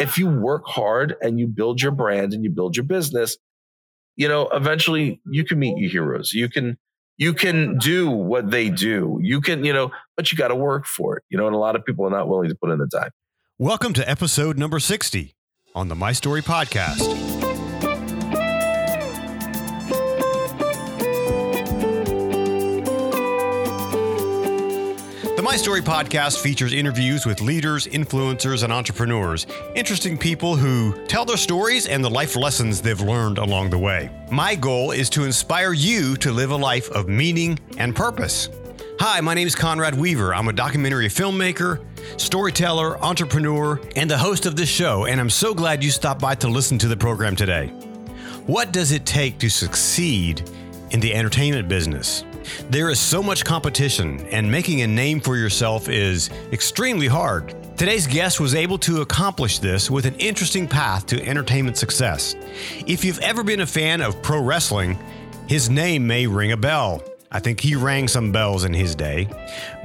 if you work hard and you build your brand and you build your business, you know, eventually you can meet your heroes. You can you can do what they do. You can, you know, but you got to work for it. You know, and a lot of people are not willing to put in the time. Welcome to episode number 60 on the My Story podcast. My Story podcast features interviews with leaders, influencers, and entrepreneurs, interesting people who tell their stories and the life lessons they've learned along the way. My goal is to inspire you to live a life of meaning and purpose. Hi, my name is Conrad Weaver. I'm a documentary filmmaker, storyteller, entrepreneur, and the host of this show, and I'm so glad you stopped by to listen to the program today. What does it take to succeed in the entertainment business? There is so much competition, and making a name for yourself is extremely hard. Today's guest was able to accomplish this with an interesting path to entertainment success. If you've ever been a fan of pro wrestling, his name may ring a bell. I think he rang some bells in his day.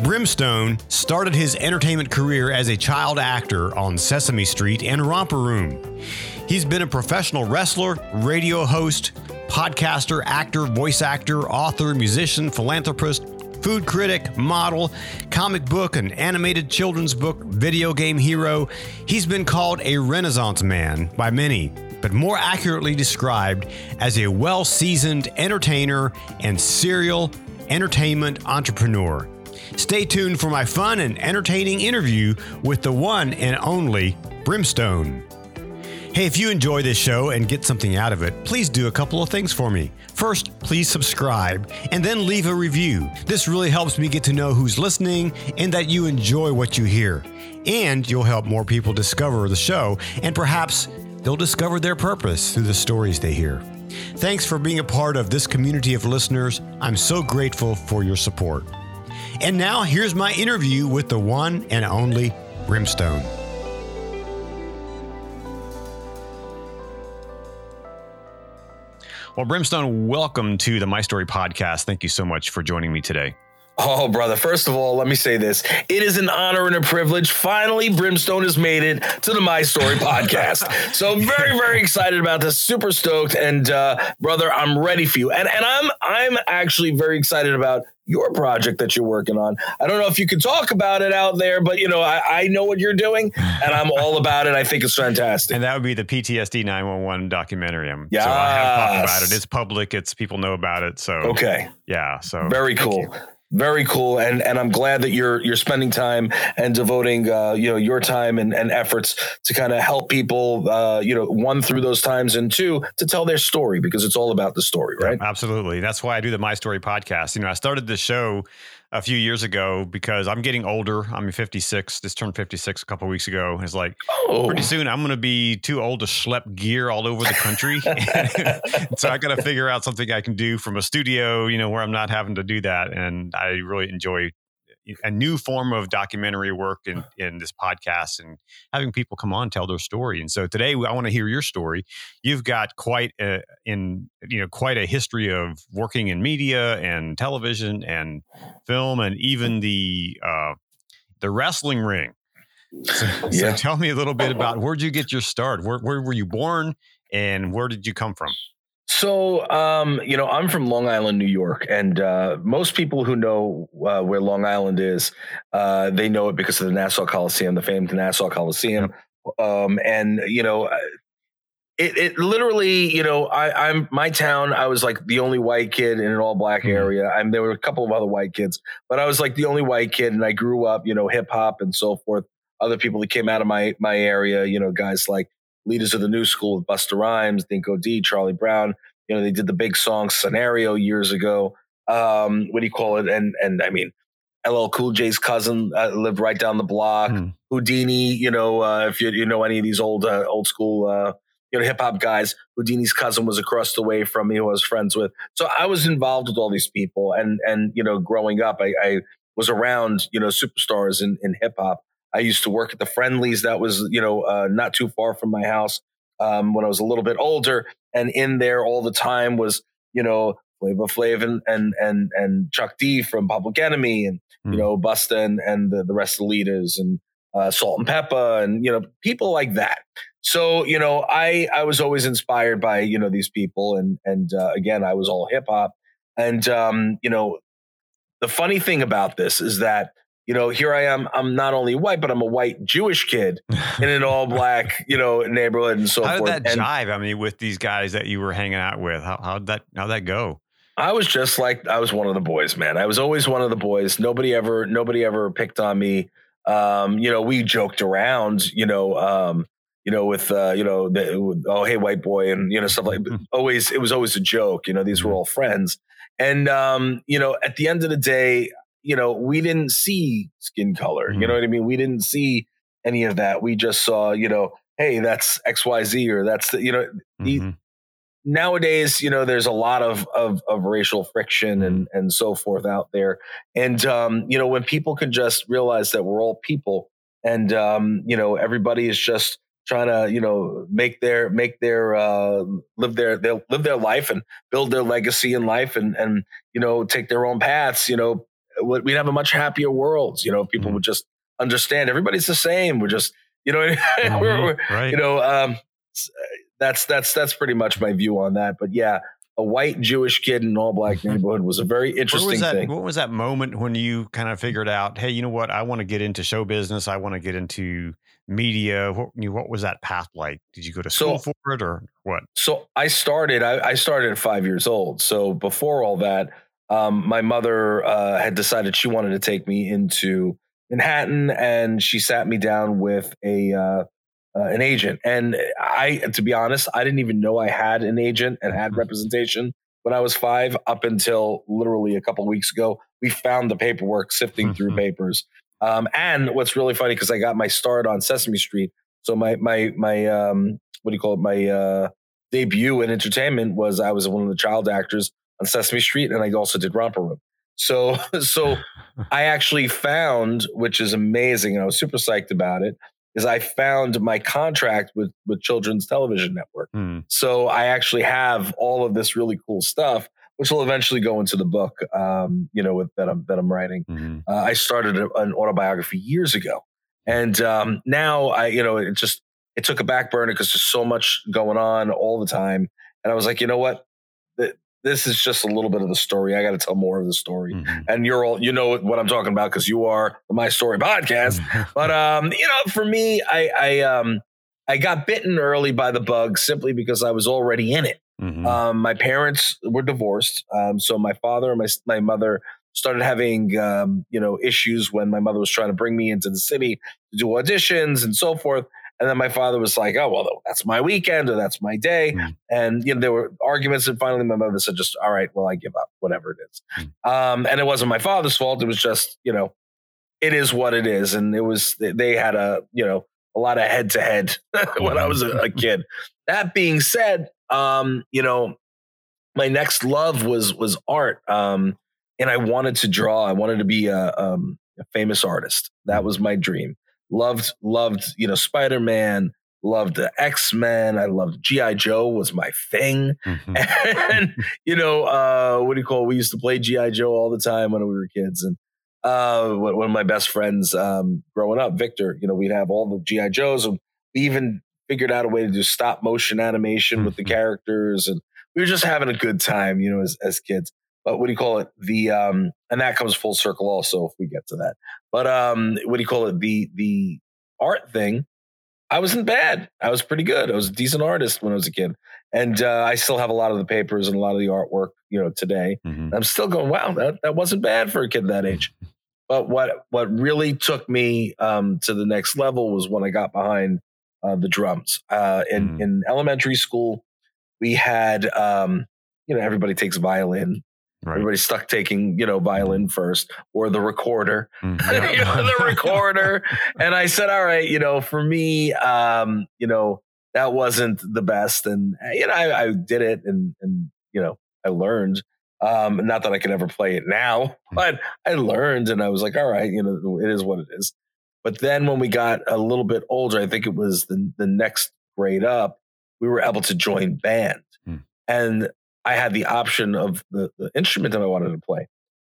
Brimstone started his entertainment career as a child actor on Sesame Street and Romper Room. He's been a professional wrestler, radio host, podcaster, actor, voice actor, author, musician, philanthropist, food critic, model, comic book and animated children's book, video game hero. He's been called a Renaissance man by many, but more accurately described as a well seasoned entertainer and serial entertainment entrepreneur. Stay tuned for my fun and entertaining interview with the one and only Brimstone. Hey, if you enjoy this show and get something out of it, please do a couple of things for me. First, please subscribe and then leave a review. This really helps me get to know who's listening and that you enjoy what you hear. And you'll help more people discover the show, and perhaps they'll discover their purpose through the stories they hear. Thanks for being a part of this community of listeners. I'm so grateful for your support. And now, here's my interview with the one and only Brimstone. Well, Brimstone, welcome to the My Story podcast. Thank you so much for joining me today. Oh, brother. First of all, let me say this. It is an honor and a privilege. Finally, Brimstone has made it to the My Story podcast. so very, very excited about this. Super stoked. And uh, brother, I'm ready for you. And and I'm I'm actually very excited about your project that you're working on. I don't know if you can talk about it out there, but you know, I, I know what you're doing and I'm all about it. I think it's fantastic. And that would be the PTSD 911 documentary. Yeah. So I have talked about it. It's public. It's people know about it. So okay. Yeah. So very cool very cool. And and i'm glad that you're you're spending time and devoting uh, you know your time and, and efforts to kind of help people uh, you know one through those times and two to tell their story because it's all about the story right? yeah, absolutely. That's why i do the my story podcast. You know i started the show a few years ago because I'm getting older. I'm 56. Just turned 56 a couple weeks ago. It's like oh. pretty soon I'm going to be too old to schlep gear all over the country. so I got to figure out something I can do from a studio, you know, where I'm not having to do that. And I really enjoy a new form of documentary work in, in this podcast and having people come on tell their story. And so today I want to hear your story. You've got quite a, in you know quite a history of working in media and television and film and even the uh, the wrestling ring. So, yeah. so tell me a little bit about where'd you get your start? Where, where were you born and where did you come from? So, um, you know, I'm from Long Island, New York, and uh, most people who know uh, where Long Island is, uh, they know it because of the Nassau Coliseum, the famed Nassau Coliseum. Um, and you know, uh, it, it literally, you know, I, am my town. I was like the only white kid in an all black mm-hmm. area. I'm there were a couple of other white kids, but I was like the only white kid, and I grew up, you know, hip hop and so forth. Other people that came out of my my area, you know, guys like leaders of the new school with Busta Rhymes, Dinco D, Charlie Brown. You know, they did the big song Scenario years ago. Um, what do you call it? And and I mean, LL Cool J's cousin uh, lived right down the block. Mm. Whodini, you know, uh, if you, you know any of these old uh, old school uh, you know hip hop guys, Whodini's cousin was across the way from me, who I was friends with. So I was involved with all these people, and and you know, growing up, I, I was around you know superstars in in hip hop. I used to work at the Friendly's that was, you know, uh, not too far from my house um, when I was a little bit older. And in there all the time was, you know, Flavor Flav and, and, and, and Chuck D from Public Enemy and, mm. you hmm. know, Busta and, and the, the rest of the leaders and uh, Salt-N-Pepa and, you know, people like that. so you know, I I was always inspired by you know these people, and and uh, again, I was all hip hop, and um, you know, the funny thing about this is that you know, here I am. I'm not only white, but I'm a white Jewish kid in an all black, you know, neighborhood and so how forth. How did that and jive? I mean, with these guys that you were hanging out with, how how'd that how'd that go? I was just like I was one of the boys, man. I was always one of the boys. Nobody ever, nobody ever picked on me. Um, you know, we joked around, you know, um, you know, with uh, you know, the, oh hey white boy, and you know stuff like. Always, it was always a joke. You know, these were mm-hmm. all friends, and um, you know, at the end of the day, you know, we didn't see skin color. Mm-hmm. You know what I mean? We didn't see any of that. We just saw, you know, hey, that's X Y Z, or that's the, you know, mm-hmm. nowadays, you know, there's a lot of, of of racial friction and and so forth out there, and um, you know, when people can just realize that we're all people, and um, you know, everybody is just trying to you know make their make their uh, live their they'll live their life and build their legacy in life and and you know take their own paths you know we'd have a much happier world you know people mm-hmm. would just understand everybody's the same we're just you know mm-hmm. we're, we're, right. you know um, that's that's that's pretty much my view on that but yeah a white Jewish kid in an all black neighborhood was a very interesting was that, thing. What was that moment when you kind of figured out, hey, you know what? I want to get into show business. I want to get into media? What, what was that path like? Did you go to school so, for it or what? So I started, I, I, started at five years old. So before all that, um, my mother uh, had decided she wanted to take me into Manhattan and she sat me down with a, uh, uh, an agent. And I, to be honest, I didn't even know I had an agent and had mm-hmm. representation when I was five up until literally a couple weeks ago. We found the paperwork sifting through mm-hmm. papers um, and what's really funny because I got my start on Sesame Street, so my my my um, what do you call it? My uh, debut in entertainment was I was one of the child actors on Sesame Street, and I also did Romper Room. So so I actually found, which is amazing, and I was super psyched about it. Is I found my contract with with Children's Television Network. Mm. So I actually have all of this really cool stuff which will eventually go into the book, um, you know, with, that I'm that I'm writing. Mm-hmm. Uh, I started a, an autobiography years ago, and um, now I, you know, it just it took a back burner because there's so much going on all the time, and I was like, you know what, this is just a little bit of the story. I got to tell more of the story, mm-hmm. and you're all you know what I'm talking about because you are the My Story podcast. but um, you know, for me, I I um I got bitten early by the bug simply because I was already in it. Mm-hmm. Um, my parents were divorced, um, so my father and my my mother started having um, you know issues when my mother was trying to bring me into the city to do auditions and so forth. And then my father was like, "Oh well, that's my weekend or that's my day," mm-hmm. and you know there were arguments. And finally, my mother said, "Just all right, well, I give up, whatever it is. Mm-hmm. Um, and it wasn't my father's fault. It was just you know, it is what it is. And it was they had a you know a lot of head to head when I was a, a kid. That being said, um, you know, my next love was was art, um, and I wanted to draw. I wanted to be a, um, a famous artist. That was my dream. Loved loved you know Spider Man. Loved the X Men. I loved GI Joe was my thing, mm-hmm. and you know uh, what do you call? It? We used to play GI Joe all the time when we were kids, and uh, one of my best friends um, growing up, Victor. You know, we'd have all the GI Joes, and we even figured out a way to do stop motion animation mm-hmm. with the mm-hmm. characters, and we were just having a good time, you know, as as kids. But what do you call it? The um, and that comes full circle also if we get to that. But um, what do you call it? The the art thing. I wasn't bad. I was pretty good. I was a decent artist when I was a kid, and uh, I still have a lot of the papers and a lot of the artwork, you know, today. Mm-hmm. I'm still going, wow, that that wasn't bad for a kid that age. But what what really took me um, to the next level was when I got behind uh, the drums. Uh, in mm. in elementary school, we had um, you know everybody takes violin. Right. Everybody's stuck taking you know violin first or the recorder, mm. yeah. you know, the recorder. and I said, all right, you know, for me, um, you know, that wasn't the best, and you know, I, I did it, and and you know, I learned. Um, not that I could ever play it now, mm. but I learned, and I was like, all right, you know, it is what it is. But then when we got a little bit older, I think it was the, the next grade up, we were able to join band. Hmm. And I had the option of the, the, instrument that I wanted to play.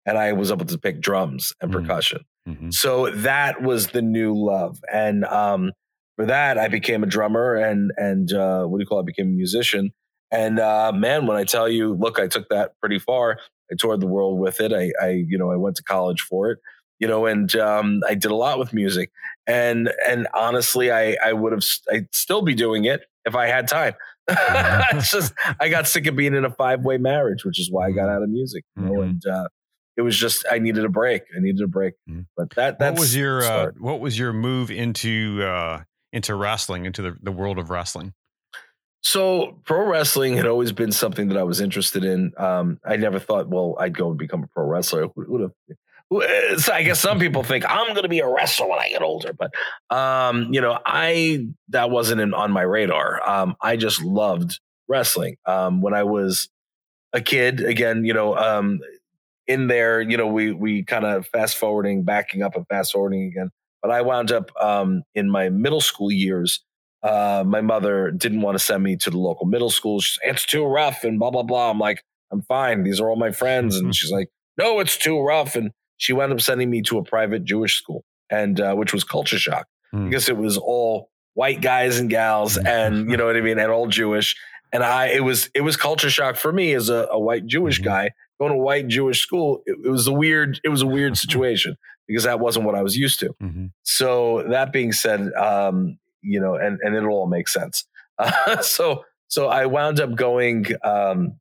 And I was able to pick drums and hmm. percussion. Mm-hmm. So that was the new love. And um, for that, I became a drummer and and uh, what do you call it? I became a musician. And uh, man, when I tell you, look, I took that pretty far. I toured the world with it. I, I you know, I went to college for it. You know, and um, I did a lot with music. And and honestly, I I would have I'd still be doing it if I had time. it's just I got sick of being in a five way marriage, which is why I got out of music. You know, mm-hmm. and uh, it was just I needed a break. I needed a break. Mm-hmm. But that that was your uh, what was your move into uh, into wrestling, into the, the world of wrestling? So pro wrestling had always been something that I was interested in. Um, I never thought, well, I'd go and become a pro wrestler. Who, have, so I guess some people think I'm going to be a wrestler when I get older, but um, you know, I that wasn't in, on my radar. Um, I just loved wrestling. Um, when I was a kid, again, you know, um, in there, you know, we we kind of fast forwarding, backing up, and fast forwarding again. But I wound up um, in my middle school years. Uh, my mother didn't want to send me to the local middle school. She's, it's too rough and blah blah blah. I'm like, I'm fine. These are all my friends, and she's like, no, it's too rough. And she wound up sending me to a private Jewish school, and uh, which was culture shock mm. because it was all white guys and gals, and you know what I mean, and all Jewish. And I, it was it was culture shock for me as a, a white Jewish mm-hmm. guy going to white Jewish school. It, it, was a weird it was a weird situation because that wasn't what I was used to. Mm-hmm. So that being said, um, you know, and and it all makes sense. Uh, so so I wound up going, um,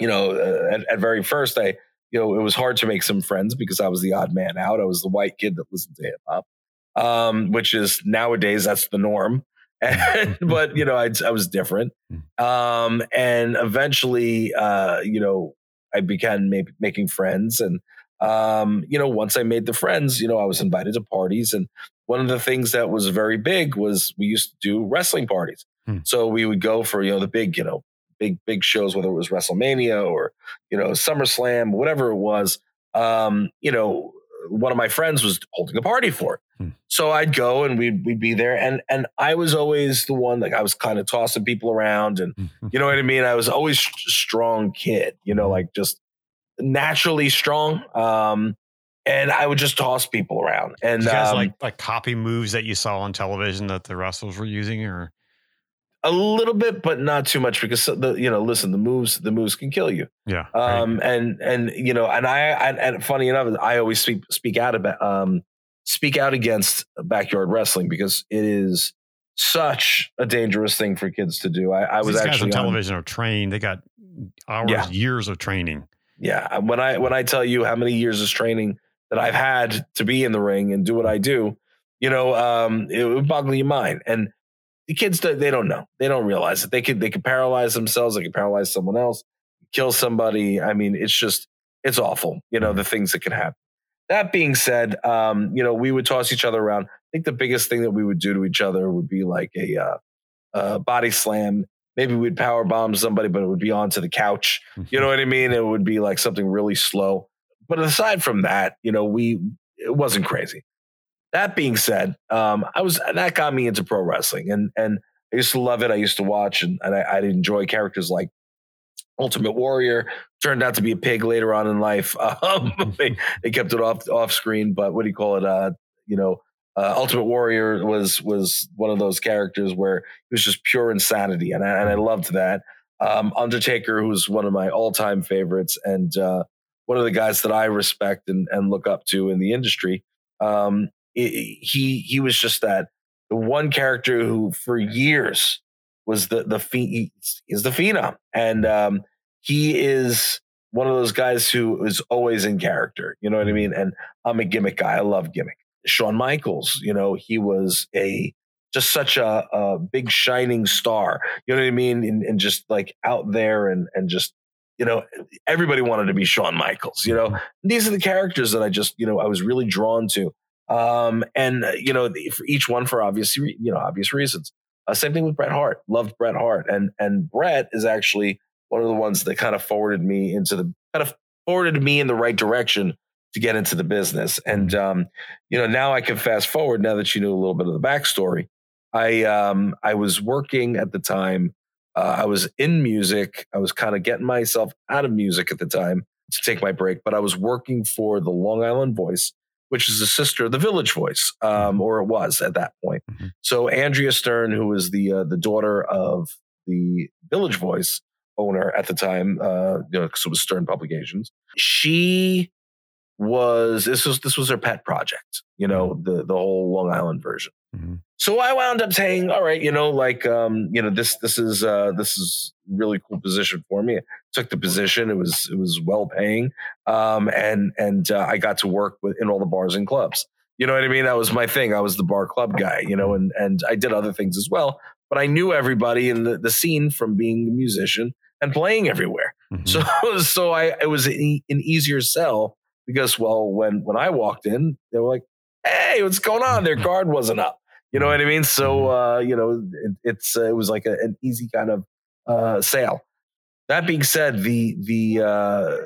you know, uh, at, at, very first I, you know, it was hard to make some friends because I was the odd man out. I was the white kid that listened to hip hop, um, which is nowadays that's the norm. And, but you know, I, I was different, mm. um, and eventually, uh, you know, I began ma- making friends, and um, you know, once I made the friends, you know, I was invited to parties. And one of the things that was very big was we used to do wrestling parties. Hmm. So we would go for, you know, the big, you know, big, big shows, whether it was WrestleMania or, you know, SummerSlam, whatever it was. Um, you know, one of my friends was holding a party for it. Hmm. So I'd go and we'd we'd be there. And and I was always the one like I was kind of tossing people around and you know what I mean? I was always strong kid, you know, hmm. like just naturally strong. Um, and I would just toss people around. And you guys um, like like copy moves that you saw on television that the wrestlers were using, or a little bit, but not too much because the you know, listen, the moves the moves can kill you. Yeah. Um, right. and and you know, and I and, and funny enough, I always speak speak out about um speak out against backyard wrestling because it is such a dangerous thing for kids to do. I, I was actually guys on television on, are trained. They got hours, yeah. years of training. Yeah, when I when I tell you how many years of training that I've had to be in the ring and do what I do, you know, um, it would boggle your mind. And the kids, they don't know, they don't realize it. They could they could paralyze themselves, they could paralyze someone else, kill somebody. I mean, it's just it's awful. You know, the things that can happen. That being said, um, you know, we would toss each other around. I think the biggest thing that we would do to each other would be like a uh, uh, body slam maybe we'd power bomb somebody, but it would be onto the couch. You know what I mean? It would be like something really slow. But aside from that, you know, we it wasn't crazy. That being said, um, I was that got me into pro wrestling, and and I used to love it. I used to watch, and, and I, would enjoy characters like Ultimate Warrior. Turned out to be a pig later on in life. Um, they, they kept it off off screen, but what do you call it? Uh, you know, uh, Ultimate Warrior was was one of those characters where he was just pure insanity, and I, and I loved that. Um, Undertaker, who's one of my all time favorites, and uh, one of the guys that I respect and, and look up to in the industry. Um, it, he he was just that the one character who for years was the the phe- is the phenom, and um, he is one of those guys who is always in character. You know what I mean? And I'm a gimmick guy. I love gimmick. Shawn Michaels, you know, he was a just such a, a big shining star. You know what I mean? And, and, just like out there and and just you know everybody wanted to be Shawn Michaels. You know, mm-hmm. these are the characters that I just you know I was really drawn to. Um, and uh, you know for each one for obvious you know obvious reasons. Uh, same thing with Bret Hart. Loved Bret Hart, and and Bret is actually one of the ones that kind of forwarded me into the kind of forwarded me in the right direction to get into the business. And mm-hmm. um, you know, now I can fast forward. Now that you knew a little bit of the backstory, I um, I was working at the time. Uh, I was in music. I was kind of getting myself out of music at the time to take my break, but I was working for the Long Island Voice, which is the sister of the Village Voice, um, or it was at that point. Mm-hmm. So Andrea Stern, who was the uh, the daughter of the Village Voice owner at the time, uh, you know, because it was Stern Publications, she was this was this was her pet project, you know, mm-hmm. the the whole Long Island version. Mm-hmm. So I wound up saying, all right, you know, like um, you know, this this is uh this is really cool position for me. I took the position. It was it was well paying. Um and and uh, I got to work with in all the bars and clubs. You know what I mean? That was my thing. I was the bar club guy, you know, and and I did other things as well, but I knew everybody in the, the scene from being a musician and playing everywhere. Mm-hmm. So so I it was an, an easier sell because well when when I walked in, they were like, "Hey, what's going on?" Their guard wasn't up. You know what I mean? So uh, you know, it, it's uh, it was like a, an easy kind of uh, sale. That being said, the the uh,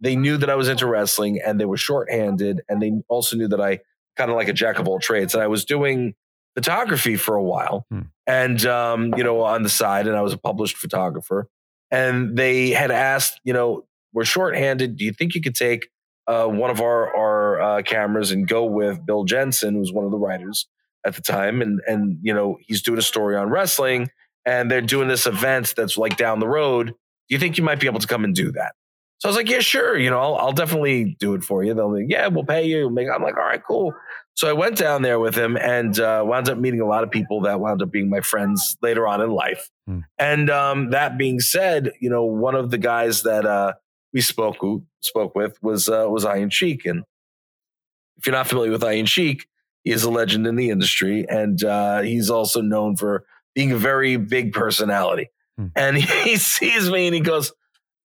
they knew that I was into wrestling and they were shorthanded, and they also knew that I kind of like a jack of all trades, and I was doing photography for a while, hmm. and um, you know, on the side, and I was a published photographer, and they had asked, you know, we're shorthanded. Do you think you could take uh, one of our our uh, cameras and go with Bill Jensen, who's one of the writers at the time, and and you know he's doing a story on wrestling, and they're doing this event that's like down the road. Do you think you might be able to come and do that? So I was like, yeah, sure. You know, I'll, I'll definitely do it for you. They'll be, yeah, we'll pay you. I'm like, all right, cool. So I went down there with him and uh, wound up meeting a lot of people that wound up being my friends later on in life. Hmm. And um, that being said, you know, one of the guys that uh, we spoke spoke with was uh, was Iron Sheik, and if you're not familiar with Iron Sheik, he is a legend in the industry, and uh, he's also known for being a very big personality. Hmm. And he sees me and he goes,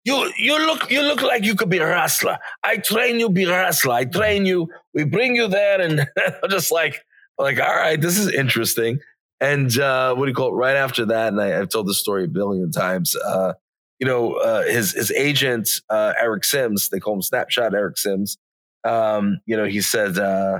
"You you look you look like you could be a wrestler. I train you be a wrestler. I train you. We bring you there." And I'm just like, like, all right, this is interesting. And uh, what do you call it? Right after that, and I, have told this story a billion times. Uh, you know, uh, his his agent uh, Eric Sims, they call him Snapshot Eric Sims. Um, you know, he said uh,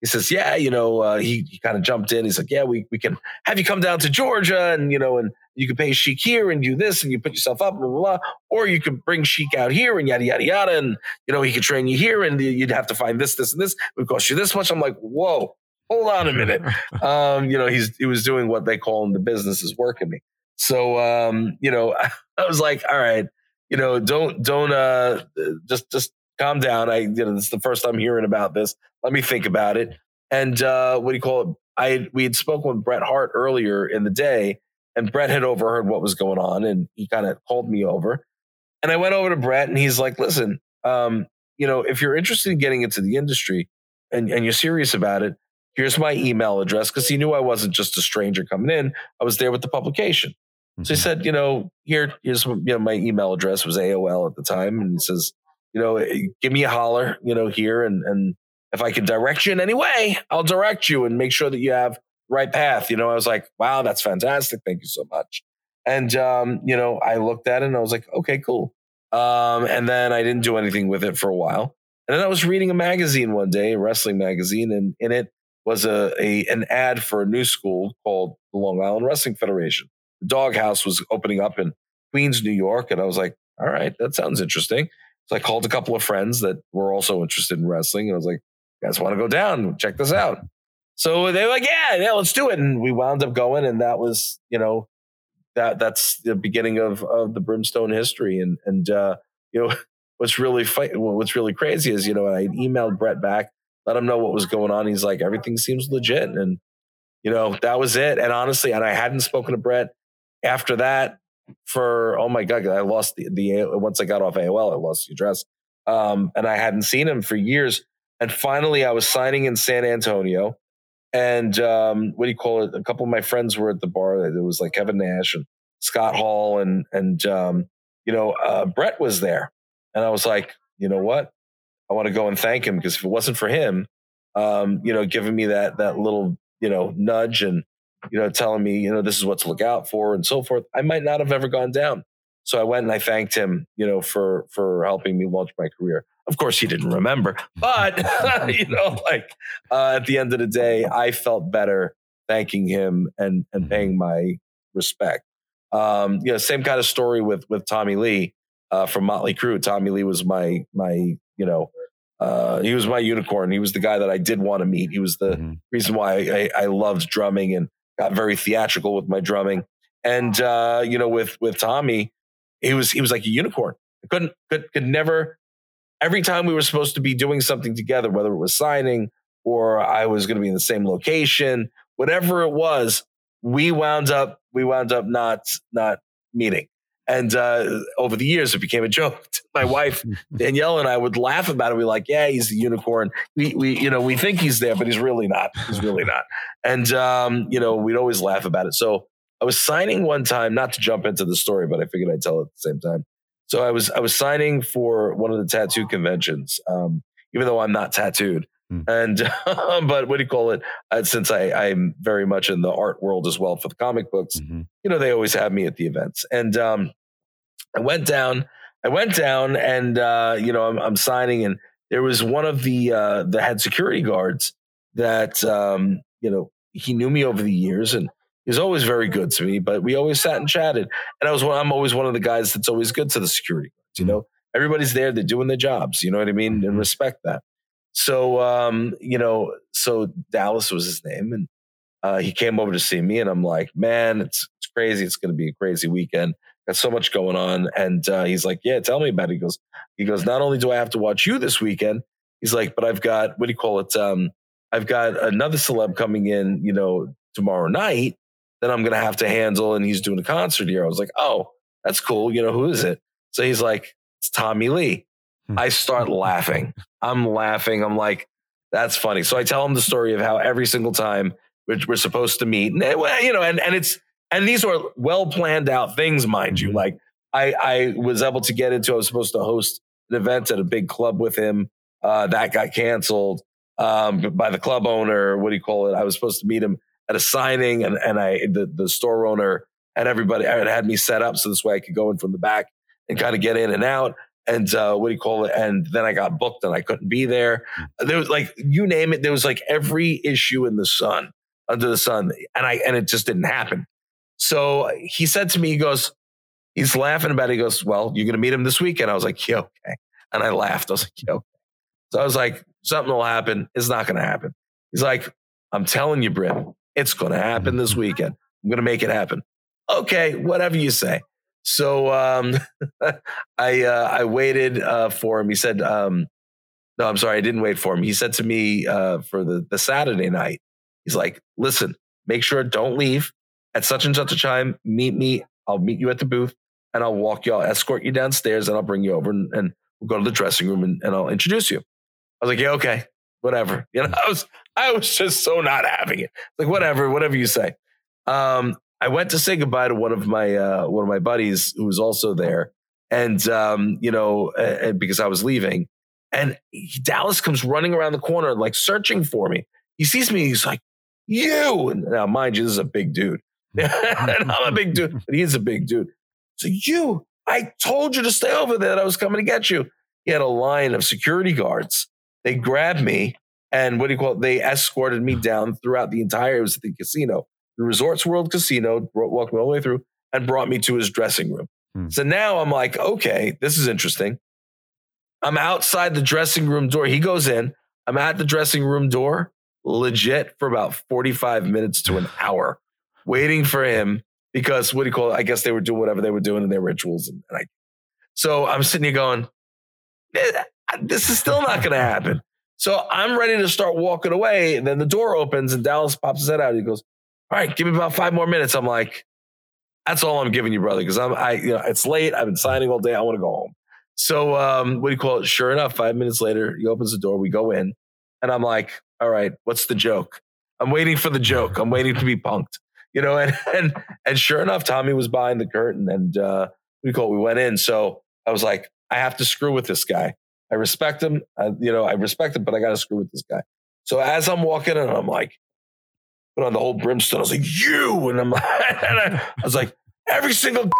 he says, yeah, you know, uh, he, he kind of jumped in. He's like, yeah, we we can have you come down to Georgia, and you know, and you can pay Sheik here and do this, and you put yourself up, blah blah blah, or you could bring Sheik out here and yada yada yada, and you know, he could train you here, and you'd have to find this, this, and this. It would cost you this much. I'm like, whoa. Hold on a minute. Um, you know, he's he was doing what they call in the business is working me. So, um, you know, I was like, all right, you know, don't, don't, uh, just, just calm down. I, you know, this is the first time hearing about this. Let me think about it. And, uh, what do you call it? I, we had spoken with Bret Hart earlier in the day and Bret had overheard what was going on and he kind of called me over and I went over to Bret and he's like, listen, um, you know, if you're interested in getting into the industry and, and you're serious about it, here's my email address. Cause he knew I wasn't just a stranger coming in. I was there with the publication. So he mm-hmm. said, you know, here, here's you know, my email address was AOL at the time, and he says, you know, give me a holler, you know, here, and and if I can direct you in any way, I'll direct you and make sure that you have right path. You know, I was like, wow, that's fantastic, thank you so much. And um, you know, I looked at it and I was like, okay, cool. Um, and then I didn't do anything with it for a while. And then I was reading a magazine one day, a wrestling magazine, and in it was a, a an ad for a new school called the Long Island Wrestling Federation doghouse was opening up in Queens, New York. And I was like, all right, that sounds interesting. So I called a couple of friends that were also interested in wrestling. And I was like, you guys want to go down? Check this out. So they were like, yeah, yeah, let's do it. And we wound up going. And that was, you know, that that's the beginning of, of the brimstone history. And, and, uh, you know, what's really fight, what's really crazy is, you know, I emailed Bret back, let him know what was going on. He's like, everything seems legit. And, you know, that was it. And honestly, and I hadn't spoken to Bret after that, for oh my god, I lost the, the once I got off AOL, I lost the address, um, and I hadn't seen him for years. And finally, I was signing in San Antonio, and um, what do you call it? A couple of my friends were at the bar. It was like Kevin Nash and Scott Hall, and and um, you know uh, Bret was there, and I was like, you know what? I want to go and thank him because if it wasn't for him, um, you know, giving me that that little you know nudge and you know, telling me, you know, this is what to look out for and so forth, I might not have ever gone down. So I went and I thanked him, you know, for for helping me launch my career. Of course, he didn't remember, but you know, like uh, at the end of the day, I felt better thanking him and and mm-hmm. paying my respect. Um, you know, same kind of story with with Tommy Lee uh, from Motley Crue. Tommy Lee was my my you know uh, he was my unicorn. He was the guy that I did want to meet. He was the mm-hmm. reason why I, I, loved drumming and got very theatrical with my drumming. And uh, you know, with with Tommy, he was he was like a unicorn. Couldn't could could never. Every time we were supposed to be doing something together, whether it was signing or I was going to be in the same location, whatever it was, we wound up we wound up not not meeting. And uh, over the years, it became a joke. My wife Danielle and I would laugh about it. We are like, yeah, he's a unicorn. We, we, you know, we think he's there, but he's really not. He's really not. And um, you know, we'd always laugh about it. So I was signing one time, not to jump into the story, but I figured I'd tell it at the same time. So I was I was signing for one of the tattoo conventions, um, even though I'm not tattooed. Mm. And but what do you call it? Uh, since I I'm very much in the art world as well for the comic books, mm-hmm. you know they always have me at the events. And um, I went down. I went down, and uh, you know I'm, I'm, signing, and there was one of the uh, the head security guards that um, you know he knew me over the years, and he's always very good to me. But we always sat and chatted, and I was one, I'm always one of the guys that's always good to the security guards. You mm. know, everybody's there, they're doing their jobs. You know what I mean, and mm-hmm. respect that. So, um, you know, so Dallas was his name, and uh, he came over to see me, and I'm like, man, it's it's crazy. It's going to be a crazy weekend. Got so much going on, and uh, he's like, yeah, tell me about it. He goes, he goes, not only do I have to watch you this weekend, he's like, but I've got what do you call it? Um, I've got another celeb coming in, you know, tomorrow night that I'm going to have to handle, and he's doing a concert here. I was like, oh, that's cool. You know, who is it? So he's like, it's Tommy Lee. Hmm. I start laughing. I'm laughing. I'm like, that's funny. So I tell him the story of how every single time we're, we're supposed to meet, and eh, you know, and and it's and these were well planned out things, mind you. Mm-hmm. Like I I was able to get into. I was supposed to host an event at a big club with him. Uh, that got canceled um, by the club owner. What do you call it? I was supposed to meet him at a signing, and and I the the store owner and everybody had had me set up so this way I could go in from the back and kind of get in and out and uh, what do you call it? And then I got booked and I couldn't be there. There was like you name it. There was like every issue in the sun under the sun, and I and it just didn't happen. So he said to me, he goes, he's laughing about it. He goes, "Well, you're going to meet him this weekend." I was like, "Yeah, okay," and I laughed. I was like, "Yeah." Okay. So I was like, "Something will happen. It's not going to happen." He's like, "I'm telling you, Brim, it's going to happen this weekend. I'm going to make it happen." Okay, whatever you say. So um, I uh, I waited uh, for him. He said, um, "No, I'm sorry, I didn't wait for him." He said to me uh, for the the Saturday night, he's like, "Listen, make sure don't leave at such and such a time. Meet me. I'll meet you at the booth, and I'll walk you. I'll escort you downstairs, and I'll bring you over, and, and we'll go to the dressing room, and, and I'll introduce you." I was like, "Yeah, okay, whatever." You know, I was I was just so not having it. Like whatever, whatever you say. Um, I went to say goodbye to one of my uh, one of my buddies who was also there, and um, you know, and because I was leaving, and he, Dallas comes running around the corner like searching for me. He sees me, he's like, "You!" And now, mind you, this is a big dude, and I'm a big dude, but he's a big dude. So you, I told you to stay over there. I was coming to get you. He had a line of security guards. They grabbed me and what do you call it? They escorted me down throughout the entire. It was the casino the Resorts World Casino, walked me all the way through, and brought me to his dressing room. Hmm. So now I'm like, okay, this is interesting. I'm outside the dressing room door. He goes in. I'm at the dressing room door, legit for about 45 minutes to an hour, waiting for him because what do you call it? I guess they were doing whatever they were doing in their rituals. And, and I, so I'm sitting here going, eh, this is still not going to happen. So I'm ready to start walking away. And then the door opens and Dallas pops his head out. He goes, all right, give me about five more minutes. I'm like, that's all I'm giving you, brother, because I'm I you know it's late. I've been signing all day. I want to go home. So um, what do you call it? Sure enough, five minutes later, he opens the door. We go in, and I'm like, all right, what's the joke? I'm waiting for the joke. I'm waiting to be punked. You know, and and and sure enough, Tommy was behind the curtain, and uh, we call it, we went in. So I was like, I have to screw with this guy. I respect him. I, you know, I respect him, but I got to screw with this guy. So as I'm walking in, I'm like, put on the whole brimstone. I was like, you. And I'm like, and I, I was like, every single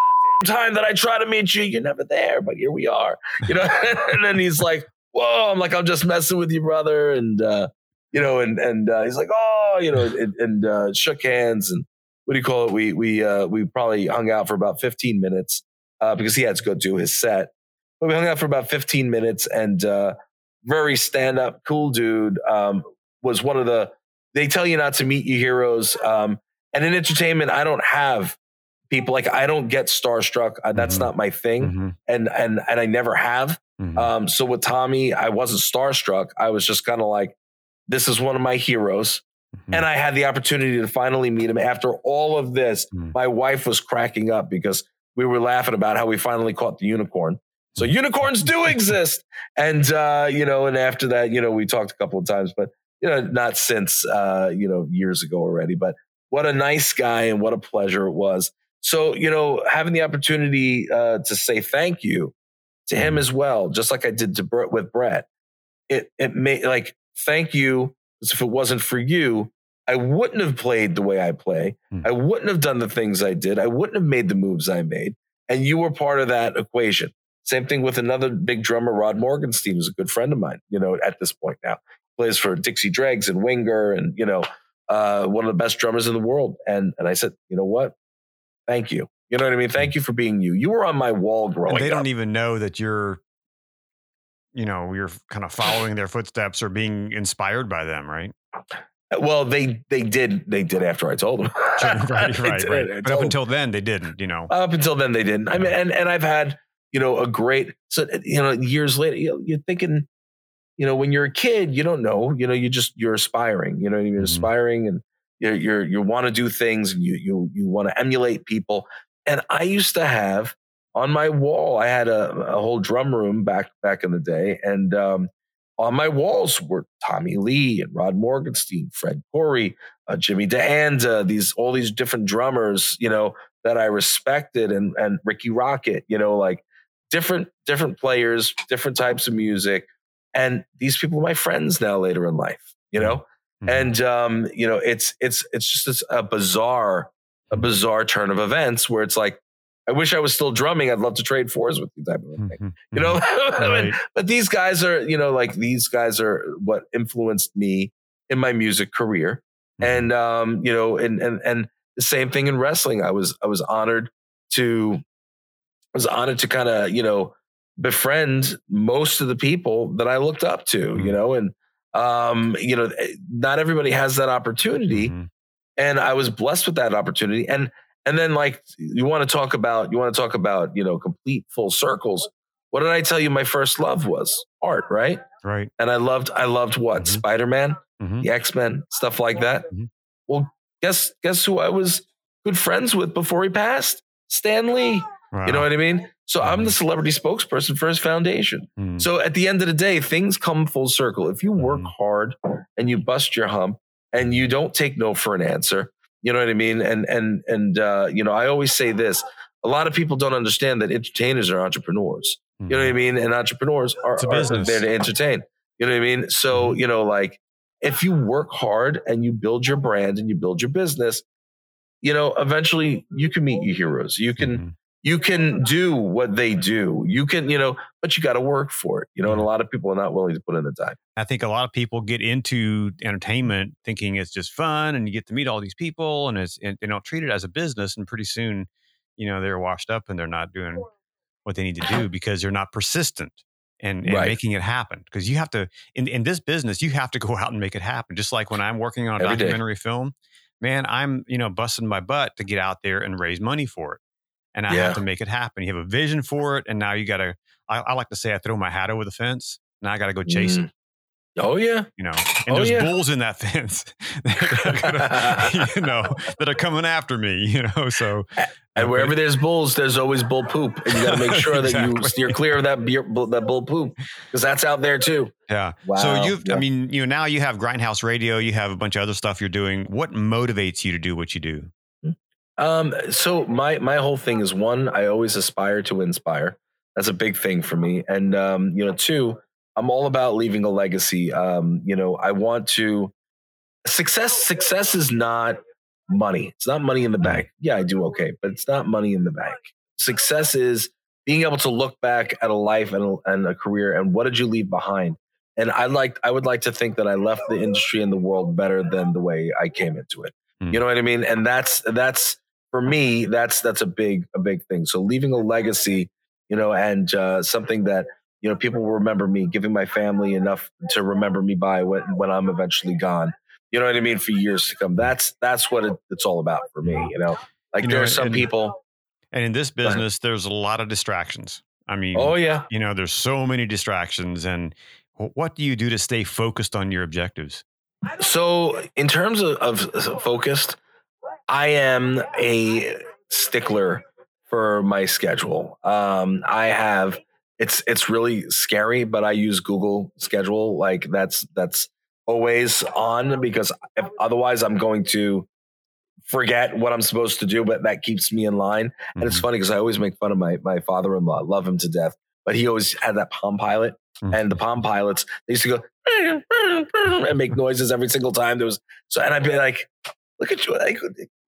time that I try to meet you, you're never there, but here we are. You know, and then he's like, whoa, I'm like, I'm just messing with you, brother. And, uh, you know, and, and, uh, he's like, oh, you know, and, and uh, shook hands and what do you call it? We, we, uh, we probably hung out for about 15 minutes, uh, because he had to go do his set, but we hung out for about 15 minutes and, uh, very stand up, cool dude. Um, was one of the they tell you not to meet your heroes. Um, and in entertainment, I don't have people like I don't get starstruck. Uh, that's mm-hmm. not my thing, mm-hmm. and and and I never have. Mm-hmm. Um, so with Tommy, I wasn't starstruck. I was just kind of like, this is one of my heroes. Mm-hmm. And I had the opportunity to finally meet him after all of this. Mm-hmm. My wife was cracking up because we were laughing about how we finally caught the unicorn. So mm-hmm. unicorns do exist. And, uh, you know, and after that, you know, we talked a couple of times, but, you know, not since, uh, you know, years ago already. But what a nice guy and what a pleasure it was. So, you know, having the opportunity uh, to say thank you to him mm-hmm. as well, just like I did to Bret with Bret, it, it made like, thank you because if it wasn't for you, I wouldn't have played the way I play. Mm. I wouldn't have done the things I did. I wouldn't have made the moves I made. And you were part of that equation. Same thing with another big drummer, Rod Morgenstein, who's a good friend of mine, you know, at this point now. Plays for Dixie Dregs and Winger and, you know, uh, one of the best drummers in the world. And and I said, you know what? Thank you. You know what I mean? Thank you for being you. You were on my wall growing and they up. don't even know that you're you know you're kind of following their footsteps or being inspired by them right well they they did they did after i told them right right, right. but up until them. then they didn't you know up until then they didn't i mean and, and i've had you know a great so you know years later you know, you're thinking you know when you're a kid you don't know you know you just you're aspiring you know you're mm-hmm. aspiring and you're, you're you want to do things and you you you want to emulate people and i used to have on my wall, I had a, a whole drum room back back in the day, and um, on my walls were Tommy Lee and Rod Morgenstein, Fred Coury, uh, Jimmy DeAnda, these all these different drummers, you know, that I respected, and and Rikki Rockett, you know, like different different players, different types of music, and these people are my friends now later in life, you know, mm-hmm. and um, you know, it's it's it's just a bizarre a bizarre turn of events where it's like I wish I was still drumming. I'd love to trade fours with you, type of thing. Mm-hmm. You know, mm-hmm. right. But these guys are, you know, like these guys are what influenced me in my music career, mm-hmm. and um, you know, and and and the same thing in wrestling. I was I was honored to I was honored to kind of you know befriend most of the people that I looked up to, mm-hmm. you know, and um, you know, eh, not everybody has that opportunity, mm-hmm. and I was blessed with that opportunity, and and then like you want to talk about you want to talk about, you know, complete full circles. What did I tell you my first love was? Art, right? Right. And I loved I loved what? Mm-hmm. Spider-Man, mm-hmm. the X-Men, stuff like that. Mm-hmm. Well, guess guess who I was good friends with before he passed? Stan Lee. Wow. You know what I mean? So I'm the mm-hmm. celebrity spokesperson for his foundation. Mm. So at the end of the day, things come full circle. If you work mm. hard and you bust your hump and you don't take no for an answer, you know what I mean? And and and uh, you know, I always say this: a lot of people don't understand that entertainers are entrepreneurs. Mm-hmm. You know what I mm-hmm. mean? And entrepreneurs are, are there to entertain. You know what I mean? So you know, like if you work hard and you build your brand and you build your business, you know, eventually you can meet your heroes. You can you can do what they do. You can, you know, but you got to work for it, you know, and a lot of people are not willing to put in the time. I think a lot of people get into entertainment thinking it's just fun and you get to meet all these people and it's, and, you know, treat it as a business. And pretty soon, you know, they're washed up and they're not doing what they need to do because they're not persistent and, and right. making it happen. Because you have to, in, in this business, you have to go out and make it happen. Just like when I'm working on a Every documentary day. film, man, I'm, you know, busting my butt to get out there and raise money for it and I yeah. have to make it happen. You have a vision for it, and now you got to. I, I, like to say I throw my hat over the fence. Now I got to go chase mm. it. Oh yeah, you know, and oh, there's yeah. bulls in that fence, that gonna, you know, that are coming after me. You know, so and wherever there's bulls, there's always bull poop, and you got to make sure exactly. that you steer clear of that beer, that bull poop because that's out there too. Yeah. Wow. So you, yeah. I mean, you know, now you have Grindhouse Radio, you have a bunch of other stuff you're doing. What motivates you to do what you do? Um, so my my whole thing is one, I always aspire to inspire. That's a big thing for me. And um, you know, two, I'm all about leaving a legacy. Um, you know, I want to success success is not money. It's not money in the bank. Yeah, I do okay, but it's not money in the bank. Success is being able to look back at a life and a, and a career and what did you leave behind? And I like I would like to think that I left the industry and the world better than the way I came into it. Mm. You know what I mean? And that's that's for me, that's that's a big a big thing. So leaving a legacy, you know, and uh, something that you know, people will remember me, giving my family enough to remember me by when, when I'm eventually gone. You know what I mean? For years to come. That's that's what it, it's all about for me. You know, like You know, there are some and- people. And in this business, there's a lot of distractions. I mean, Oh yeah, you know, there's so many distractions. And what do you do to stay focused on your objectives? So, in terms of, of focused, I am a stickler for my schedule. Um, I have it's it's really scary, but I use Google Schedule. Like that's that's always on because if, otherwise I'm going to forget what I'm supposed to do. But that keeps me in line. And it's Mhm. funny because I always make fun of my my father in law. Love him to death, but he always had that Palm Pilot, Mhm. and the Palm Pilots they used to go and make noises every single time there was. So and I'd be like, "Look at you, like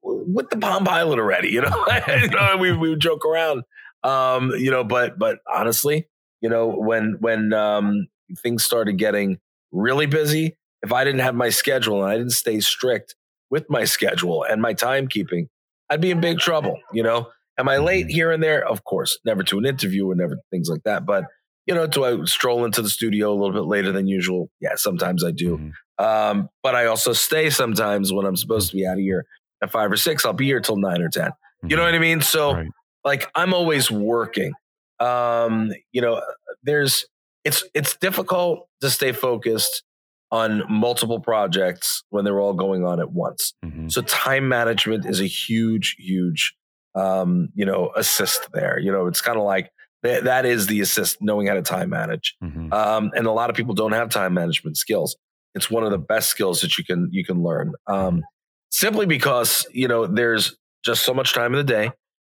with the Palm Pilot already," you know. you know, we we would joke around, um, you know. But but honestly, you know, when when um, things started getting really busy, if I didn't have my schedule and I didn't stay strict with my schedule and my timekeeping, I'd be in big trouble. You know, am I late here and there? Of course, never to an interview or never things like that. But you know, do I stroll into the studio a little bit later than usual? Yeah, sometimes I do. Mhm. Um, but I also stay sometimes when I'm supposed to be out of here at five or six. I'll be here till nine or ten. You know what I mean? So Right. like I'm always working. Um, you know, there's it's it's difficult to stay focused on multiple projects when they're all going on at once. Mhm. So time management is a huge, huge, um, you know, assist there. You know, it's kind of like that, that is the assist, knowing how to time manage. Mhm. Um, and a lot of people don't have time management skills. It's one of the best skills that you can you can learn. Um, simply because you know there's just so much time in the day,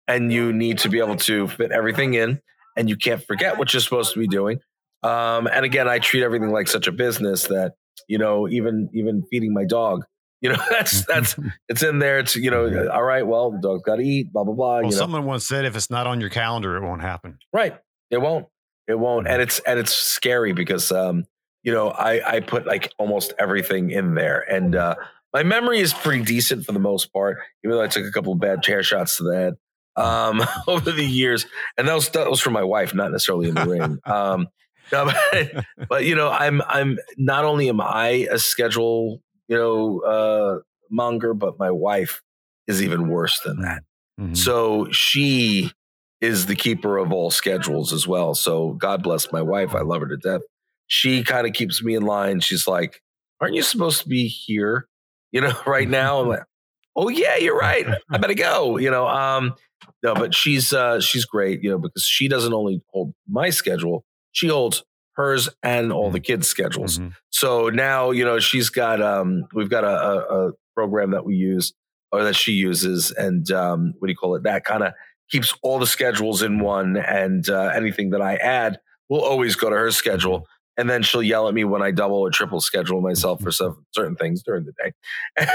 and you need to be able to fit everything in, and you can't forget what you're supposed to be doing. Um, and again, I treat everything like such a business that you know, even even feeding my dog, you know, that's that's it's in there. It's you know, all right. Well, the dog's got to eat. Blah blah blah. well, you know, someone once said if it's not on your calendar, it won't happen. Right. It won't. It won't. And it's and it's scary because um, you know, I I put like almost everything in there. And uh my memory is pretty decent for the most part, even though I took a couple of bad chair shots to the head um over the years. And that was that was from my wife, not necessarily in the ring. Um no, but, but you know, I'm I'm not only am I a schedule, you know, uh monger, but my wife is even worse than that. Mhm. So she is the keeper of all schedules as well. So God bless my wife. I love her to death. She kind of keeps me in line. She's like, Aren't you supposed to be here? You know, right now? I'm like, Oh yeah, you're right. I better go. You know, um, no, but she's uh she's great, you know, because she doesn't only hold my schedule, she holds hers and all the kids' schedules. Mhm. So now, you know, she's got um we've got a, a, a program that we use or that she uses and um what do you call it? That kind of keeps all the schedules in one and uh, anything that I add will always go to her schedule. And then she'll yell at me when I double or triple schedule myself for some certain things during the day.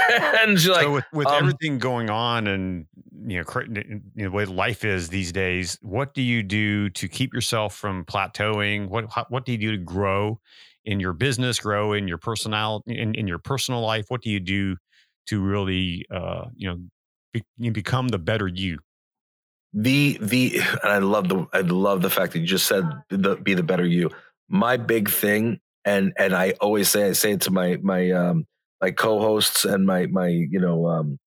and she's like, so with, with um, everything going on and you know, cra- you know the way life is these days, what do you do to keep yourself from plateauing? What how, what do you do to grow in your business, grow in your personal in, in your personal life? What do you do to really uh, you know be, you become the better you? the the and I love the I love the fact that you just said the be the better you. My big thing, and and I always say I say it to my my um my co-hosts and my my you know um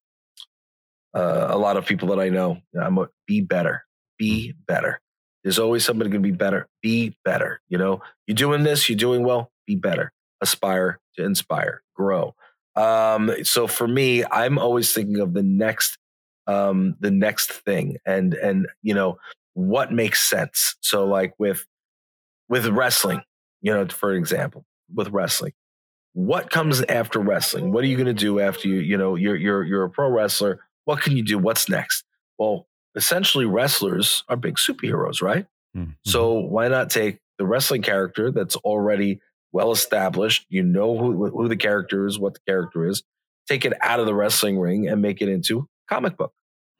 uh, a lot of people that I know. I'm a, be better, be better. There's always somebody going to be better. Be better. You know, you're doing this, you're doing well. Be better. Aspire to inspire, grow. Um, so for me, I'm always thinking of the next um the next thing and and you know what makes sense so like with with wrestling you know for example with wrestling. What comes after wrestling? What are you going to do after you you know you're you're you're a pro wrestler. What can you do? What's next? Well essentially wrestlers are big superheroes right? Mhm. so why not take the wrestling character that's already well established you know who who the character is what the character is take it out of the wrestling ring and make it into comic book.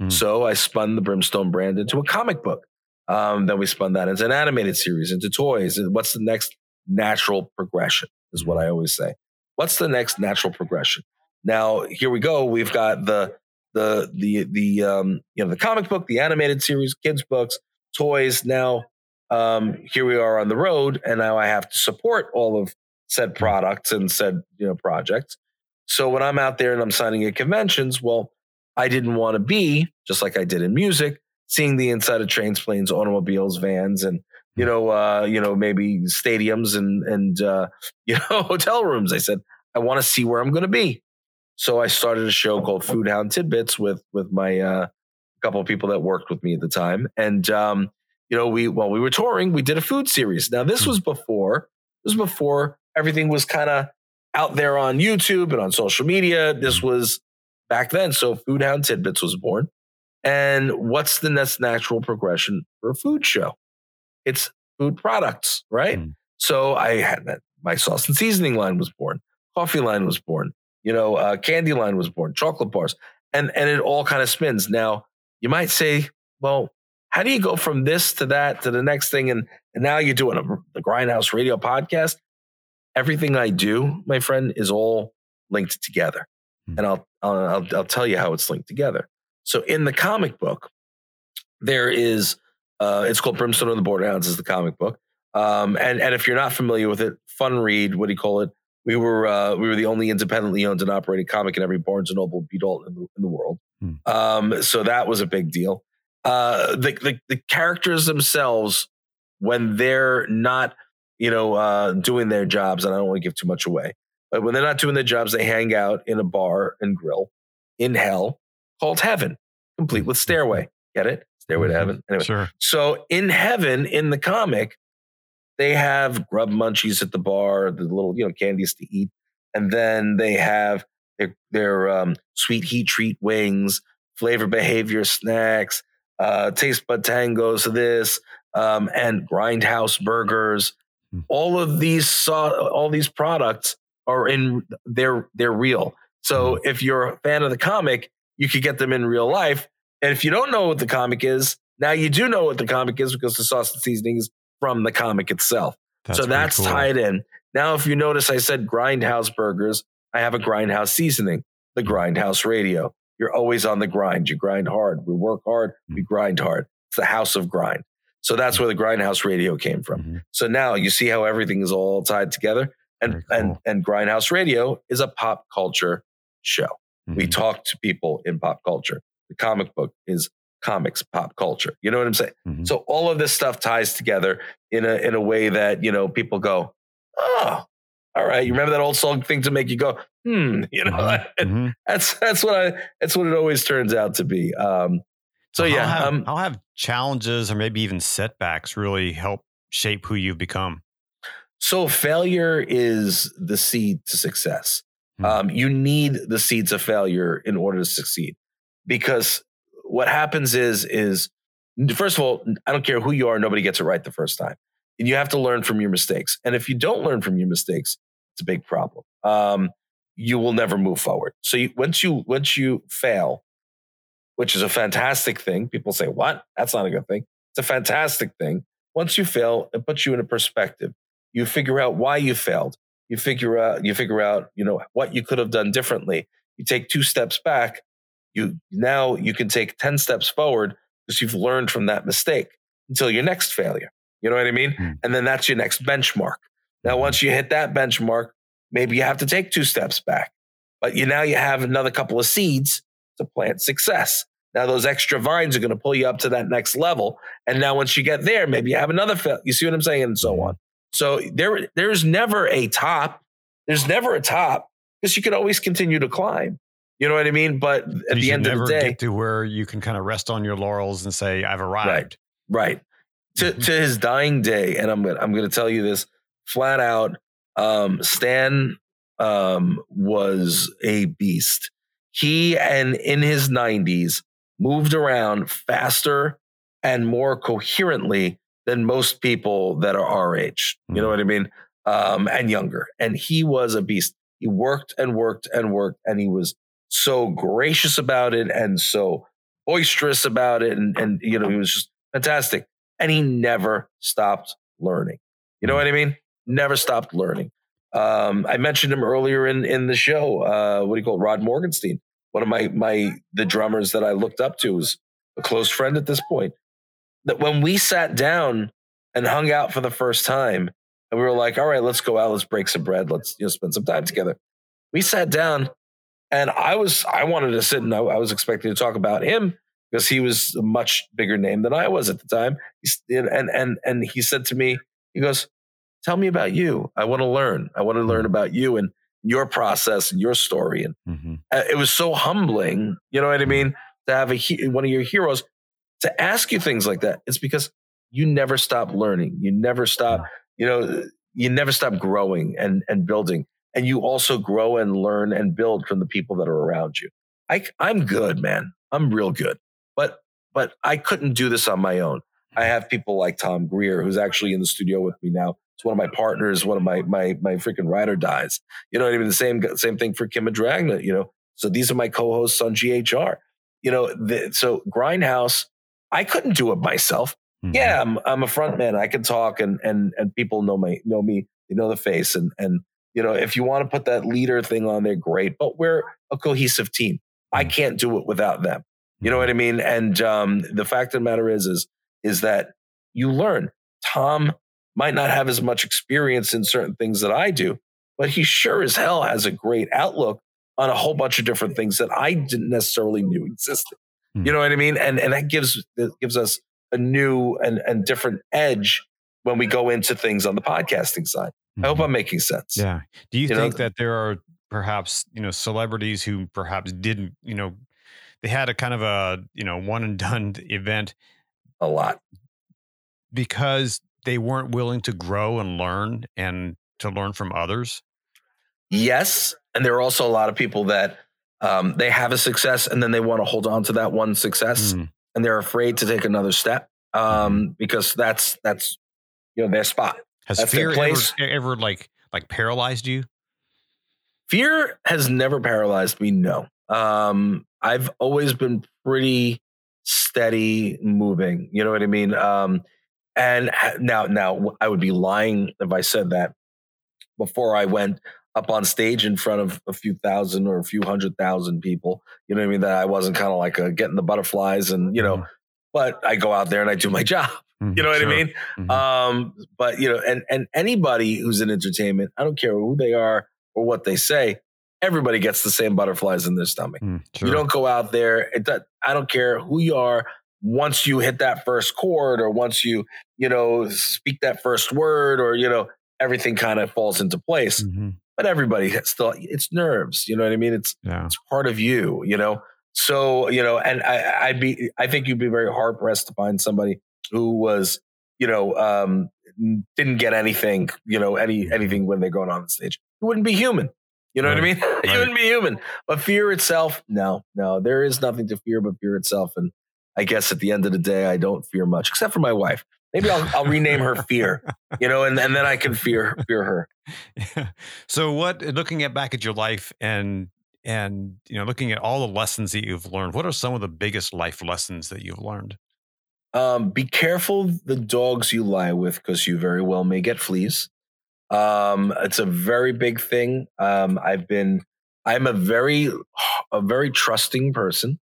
Mhm. so I spun the Brimstone brand into a comic book. Um, then we spun that into an animated series, into toys. What's the next natural progression? Is what I always say. What's the next natural progression? Now here we go. We've got the the the the um, you know the comic book, the animated series, kids books, toys. Now um, here we are on the road, and now I have to support all of said products and said you know projects. So when I'm out there and I'm signing at conventions, well, I didn't want to be just like I did in music, seeing the inside of trains, planes, automobiles, vans, and you know, uh, you know, maybe stadiums and and uh, you know hotel rooms. I said I want to see where I'm going to be. So I started a show called Food Hound Tidbits with with my uh, couple of people that worked with me at the time, and um, you know, we while we were touring, we did a food series. Now this was before this was before everything was kind of out there on YouTube and on social media. This was back then. So Food Hound Tidbits was born. And what's the next natural progression for a food show? It's food products, right? Mm. So I had that. My sauce and seasoning line was born. Coffee line was born. You know, uh, candy line was born. Chocolate bars, and and it all kind of spins. Now you might say, well, how do you go from this to that to the next thing, and and now you're doing a, the Grindhouse Radio podcast? everything I do, my friend, is all linked together. Mm-hmm. And I'll, I'll, I'll tell you how it's linked together. So in the comic book, there is uh, it's called Brimstone of the Borderhounds is the comic book. Um, and and if you're not familiar with it, fun read. What do you call it? We were uh, we were the only independently owned and operated comic in every Barnes and Noble B Dalton in the, in the world. Hmm. Um, so that was a big deal. Uh, the, the the characters themselves, when they're not you know, uh, doing their jobs, and I don't want to give too much away. But when they're not doing their jobs, they hang out in a bar and grill in hell called heaven, complete with stairway. Get it? Stairway to mm-hmm. heaven. Anyway, sure. So in heaven, in the comic, they have grub munchies at the bar, the little you know candies to eat, and then they have their, their um, sweet heat treat wings, flavor behavior snacks, uh, taste bud tangos, this, um, and grindhouse burgers Hmm. all of these all these products are in they're they're real. So hmm. if you're a fan of the comic, you could get them in real life. And if you don't know what the comic is, now you do know what the comic is because the sauce and seasoning is from the comic itself. That's so that's cool. tied in. Now, if you notice, I said grindhouse burgers. I have a grindhouse seasoning, the grindhouse radio. You're always on the grind. You grind hard. We work hard. We hmm. grind hard. It's the house of grind. So that's where the Grindhouse Radio came from. Mm-hmm. So now you see how everything is all tied together. And cool. and and Grindhouse Radio is a pop culture show. Mm-hmm. We talk to people in pop culture. The comic book is comics pop culture. You know what I'm saying? Mm-hmm. So all of this stuff ties together in a in a way that, you know, people go, "Oh, all right, you remember that old song thing to make you go, hmm, you know, mm-hmm. mm-hmm. that's that's what I that's what it always turns out to be. Um, so yeah, I'll have, um, I'll have challenges or maybe even setbacks really help shape who you've become. So failure is the seed to success. Hmm. Um, you need the seeds of failure in order to succeed, because what happens is is first of all, I don't care who you are, nobody gets it right the first time, and you have to learn from your mistakes. And if you don't learn from your mistakes, it's a big problem. Um, you will never move forward. So you, once you once you fail, which is a fantastic thing. People say, What? That's not a good thing. It's a fantastic thing. Once you fail, it puts you in a perspective. You figure out why you failed. You figure out, you figure out, you know, what you could have done differently. You take two steps back. You now you can take 10 steps forward because you've learned from that mistake until your next failure. You know what I mean? Mm. And then that's your next benchmark. Now, hmm. once you hit that benchmark, maybe you have to take two steps back, but you now you have another couple of seeds to plant success. Now those extra vines are going to pull you up to that next level. And now once you get there, maybe you have another fail. You see what I'm saying? And so on. So there, there's never a top. There's never a top because you can always continue to climb. You know what I mean? But at you the end of the day, get to where you can kind of rest on your laurels and say, "I've arrived." Right. right. To mm-hmm. to his dying day, and I'm gonna I'm gonna tell you this flat out. Um, Stan um, was a beast. He and in his 90s moved around faster and more coherently than most people that are our age. You know mm-hmm. what I mean? Um, and younger. And he was a beast. He worked and worked and worked, and he was so gracious about it and so boisterous about it. And, and you know, he was just fantastic. And he never stopped learning. You know mm-hmm. what I mean? Never stopped learning. Um, I mentioned him earlier in, in the show. Uh, what do you call it? Rod Morgenstein one of my my the drummers that I looked up to was a close friend at this point. That when we sat down and hung out for the first time. And we were like, all right, let's go out, let's break some bread, let's you know spend some time together. We sat down and I was I wanted to sit and I, I was expecting to talk about him because he was a much bigger name than I was at the time. He's, and and and he said to me, he goes, "Tell me about you. I want to learn. I want to learn about you and your process and your story." And mm-hmm. it was so humbling. You know what I mean? To have a one of your heroes to ask you things like that. It's because you never stop learning. You never stop. You know, you never stop growing and and building. And you also grow and learn and build from the people that are around you. I, I'm good, man. I'm real good. But but I couldn't do this on my own. I have people like Tom Greer, who's actually in the studio with me now. It's one of my partners, one of my my my freaking rider dies. You know what I mean? The same same thing for Kim and Dragna, you know. So these are my co-hosts on GHR. You know, the, so Grindhouse, I couldn't do it myself. Mm-hmm. Yeah, I'm I'm a front man. I can talk and and and people know my know me, they know the face. And and you know, if you want to put that leader thing on there, great. But we're a cohesive team. I mm. can't do it without them. You know what I mean? And um, the fact of the matter is, is is that you learn. Tom might not have as much experience in certain things that I do, but he sure as hell has a great outlook on a whole bunch of different things that I didn't necessarily knew existed. Mm-hmm. You know what I mean? And and that gives that gives us a new and, and different edge when we go into things on the podcasting side. Mm-hmm. I hope hmm. I'm making sense. Yeah. Do you, you think know? that there are perhaps, you know, celebrities who perhaps didn't, you know, they had a kind of a you know one and done event a lot because they weren't willing to grow and learn and to learn from others yes and there are also a lot of people that um, they have a success and then they want to hold on to that one success mm. and they're afraid to take another step um, mm. because that's that's you know their spot has that's fear ever, ever like like paralyzed you fear has never paralyzed me no um, I've always been pretty steady moving. You know what I mean? Um, and now, now I would be lying if I said that before I went up on stage in front of a few thousand or a few hundred thousand people. You know what I mean? That I wasn't kind of like a, getting the butterflies and, you know, mm-hmm. but I go out there and I do my job. Mm-hmm, you know what sure. I mean? Mm-hmm. Um, but you know, and and anybody who's in entertainment, I don't care who they are or what they say, everybody gets the same butterflies in their stomach. Mm, sure. You don't go out there. It, I don't care who you are. Once you hit that first chord, or once you you know speak that first word, or you know everything kind of falls into place. Mm-hmm. But everybody still it's nerves. You know what I mean? It's yeah. it's part of you. You know. So you know, and I, I'd be I think you'd be very hard pressed to find somebody who was you know um, didn't get anything you know any anything when they're going on the stage. It wouldn't be human. You know right. what I mean? Right. you wouldn't be human. But fear itself, no, no, there is nothing to fear but fear itself. And I guess at the end of the day, I don't fear much, except for my wife. Maybe I'll, I'll rename her Fear, you know, and, and then I can fear fear her. Yeah. So, what looking at back at your life and and you know looking at all the lessons that you've learned, what are some of the biggest life lessons that you've learned? Um, be careful the dogs you lie with because you very well may get fleas. Um, it's a very big thing. Um, I've been, I'm a very, a very trusting person.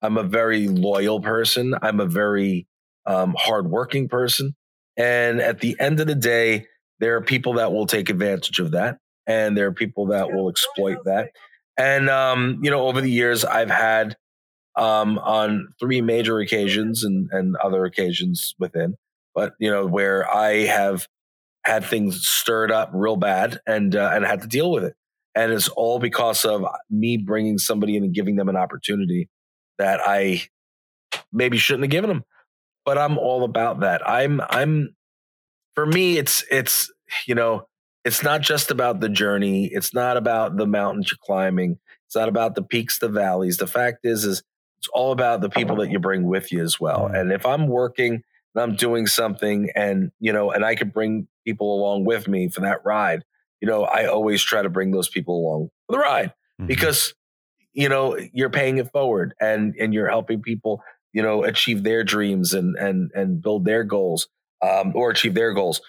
I'm a very loyal person. I'm a very um, hardworking person. And at the end of the day, there are people that will take advantage of that, and there are people that will exploit that. And um, you know, over the years, I've had um, on three major occasions and and other occasions within, but you know, where I have had things stirred up real bad and uh, and had to deal with it. And it's all because of me bringing somebody in and giving them an opportunity that I maybe shouldn't have given them. But I'm all about that. I'm I'm for me it's it's you know it's not just about the journey. It's not about the mountains you're climbing. It's not about the peaks, the valleys. The fact is is it's all about the people that you bring with you as well. And if I'm working and I'm doing something and, you know, and I could bring people along with me for that ride, you know, I always try to bring those people along for the ride mm-hmm. because, you know, you're paying it forward and, and you're helping people, you know, achieve their dreams and, and, and build their goals, um, or achieve their goals.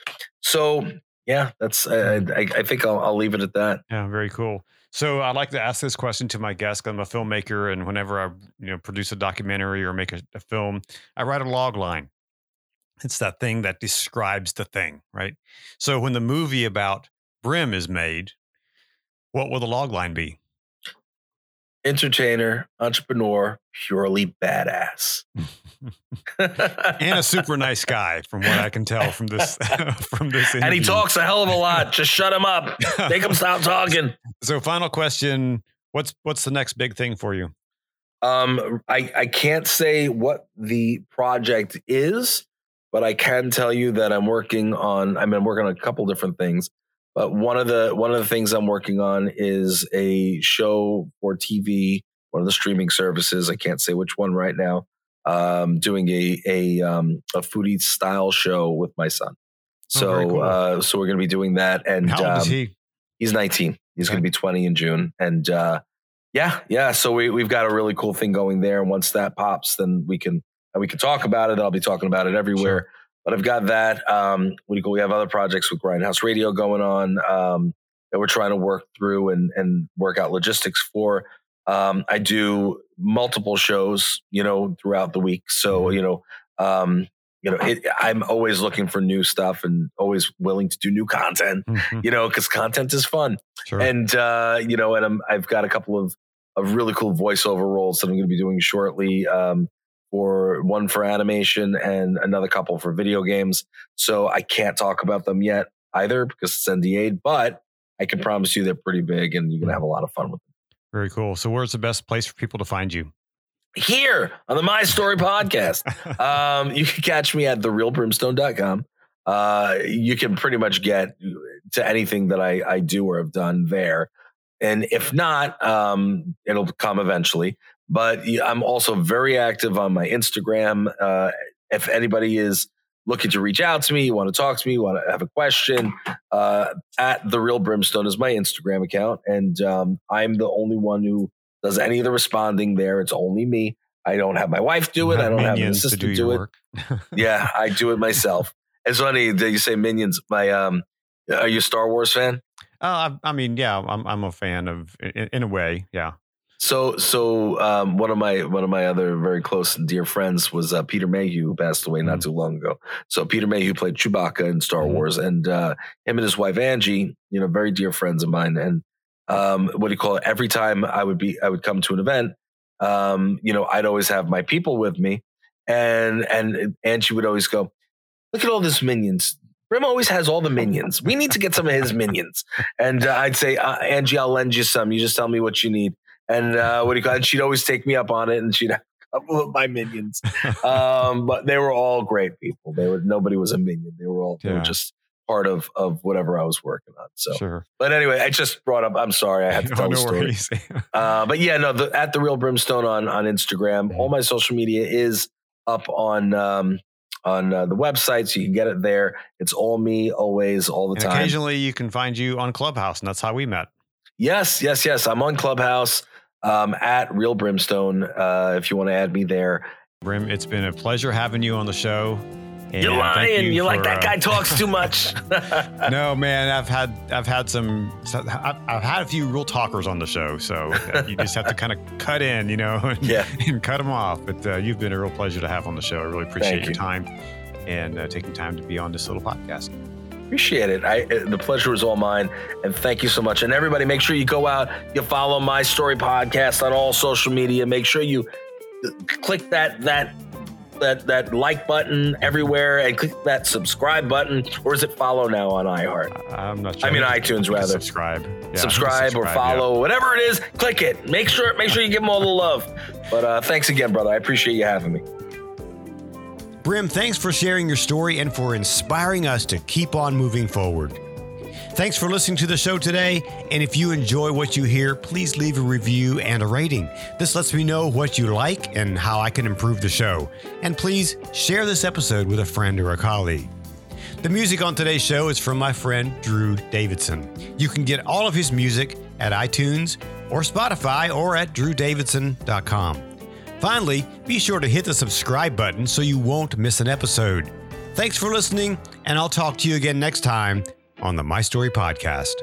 So yeah, that's, uh, I, I think I'll, I'll leave it at that. Yeah. Very cool. So I like to ask this question to my guests. I'm a filmmaker, and whenever I, you know, produce a documentary or make a, a film, I write a log line It's that thing that describes the thing, right? So when the movie about Brim is made, what will the log line be? Entertainer, entrepreneur, purely badass. and a super nice guy, from what I can tell from this from this. Interview. And he talks a hell of a lot. Just shut him up. Make him stop talking. So, final question: What's what's the next big thing for you? Um, I I can't say what the project is, but I can tell you that I'm working on. I mean, I'm working on a couple different things. But one of the one of the things I'm working on is a show for TV, one of the streaming services. I can't say which one right now. Um, doing a a um, a foodie style show with my son. So oh, cool. uh, so we're going to be doing that. And how old um, is he? He's 19. He's okay. going to be 20 in June. And uh, yeah, yeah. So we we've got a really cool thing going there. And once that pops, then we can we can talk about it. I'll be talking about it everywhere. Sure but I've got that. Um, what do you call? We have other projects with Grindhouse Radio going on um, that we're trying to work through and and work out logistics for. Um, I do multiple shows, you know, throughout the week. So mm-hmm. you know, um, you know, it, I'm always looking for new stuff and always willing to do new content. Mm-hmm. You know, because content is fun. Sure. And uh, you know, and I'm, I've got a couple of of really cool voiceover roles that I'm going to be doing shortly. Um, for one for animation and another couple for video games. So I can't talk about them yet either because it's NDA, but I can promise you they're pretty big and you're going to have a lot of fun with them. Very cool. So where's the best place for people to find you? Here on the My Story podcast. um, you can catch me at therealbrimstone.com. Uh, you can pretty much get to anything that I, I do or have done there. And if not, um, it'll come eventually. But I'm also very active on my Instagram. Uh, if anybody is looking to reach out to me, you want to talk to me, you want to have a question, uh, at the real brimstone is my Instagram account, and um, I'm the only one who does any of the responding there. It's only me. I don't have my wife do it. I don't have an assistant do, do it. yeah, I do it myself. It's funny that you say minions. My um, are you a Star Wars fan? Uh, I, I mean, yeah, I'm I'm a fan of in, in a way, yeah. So, so um, one of my one of my other very close and dear friends was uh, Peter Mayhew, who passed away not mm-hmm. too long ago. So Peter Mayhew played Chewbacca in Star mm-hmm. Wars, and uh, him and his wife Angie, you know, very dear friends of mine. And um, what do you call it? Every time I would be, I would come to an event, um, you know, I'd always have my people with me, and and Angie would always go, "Look at all these minions." Brim always has all the minions. We need to get some of his minions. And uh, I'd say, uh, Angie, I'll lend you some. You just tell me what you need and uh, what do you call it? She'd always take me up on it, and she'd have a couple of my minions. Um, but they were all great people. They were nobody was a minion. They were all they were just part of of whatever I was working on. So, sure. but anyway, I just brought up. I'm sorry, I had to tell oh, no the story. uh, but yeah, no, the, at the real brimstone on on Instagram. Mm-hmm. All my social media is up on um, on uh, the website, so you can get it there. It's all me, always, all the and time. Occasionally, you can find you on Clubhouse, and that's how we met. Yes, yes, yes. I'm on Clubhouse um, at Real Brimstone uh, if you want to add me there. Brim, it's been a pleasure having you on the show. And You're lying. You, you for, like that guy uh, talks too much. no, man. I've had I've had some I've, I've, had a few real talkers on the show, so you just have to kind of cut in, you know, and, yeah. and cut them off. But uh, you've been a real pleasure to have on the show. I really appreciate Thank your you. time and uh, taking time to be on this little podcast. Appreciate it. I, uh, the pleasure is all mine. And thank you so much. And everybody, make sure you go out, you follow my story podcast on all social media. Make sure you uh, click that, that, that, that like button everywhere and click that subscribe button. Or is it follow now on iHeart? I'm not sure. I mean, iTunes rather. Subscribe. Yeah, subscribe, subscribe, or follow, yeah. whatever it is, click it. Make sure, make sure you give them all the love. But uh, thanks again, brother. I appreciate you having me. Brim, thanks for sharing your story and for inspiring us to keep on moving forward. Thanks for listening to the show today. And if you enjoy what you hear, please leave a review and a rating. This lets me know what you like and how I can improve the show. And please share this episode with a friend or a colleague. The music on today's show is from my friend Drew Davidson. You can get all of his music at iTunes or Spotify or at drewdavidson.com. Finally, be sure to hit the subscribe button so you won't miss an episode. Thanks for listening, and I'll talk to you again next time on the My Story Podcast.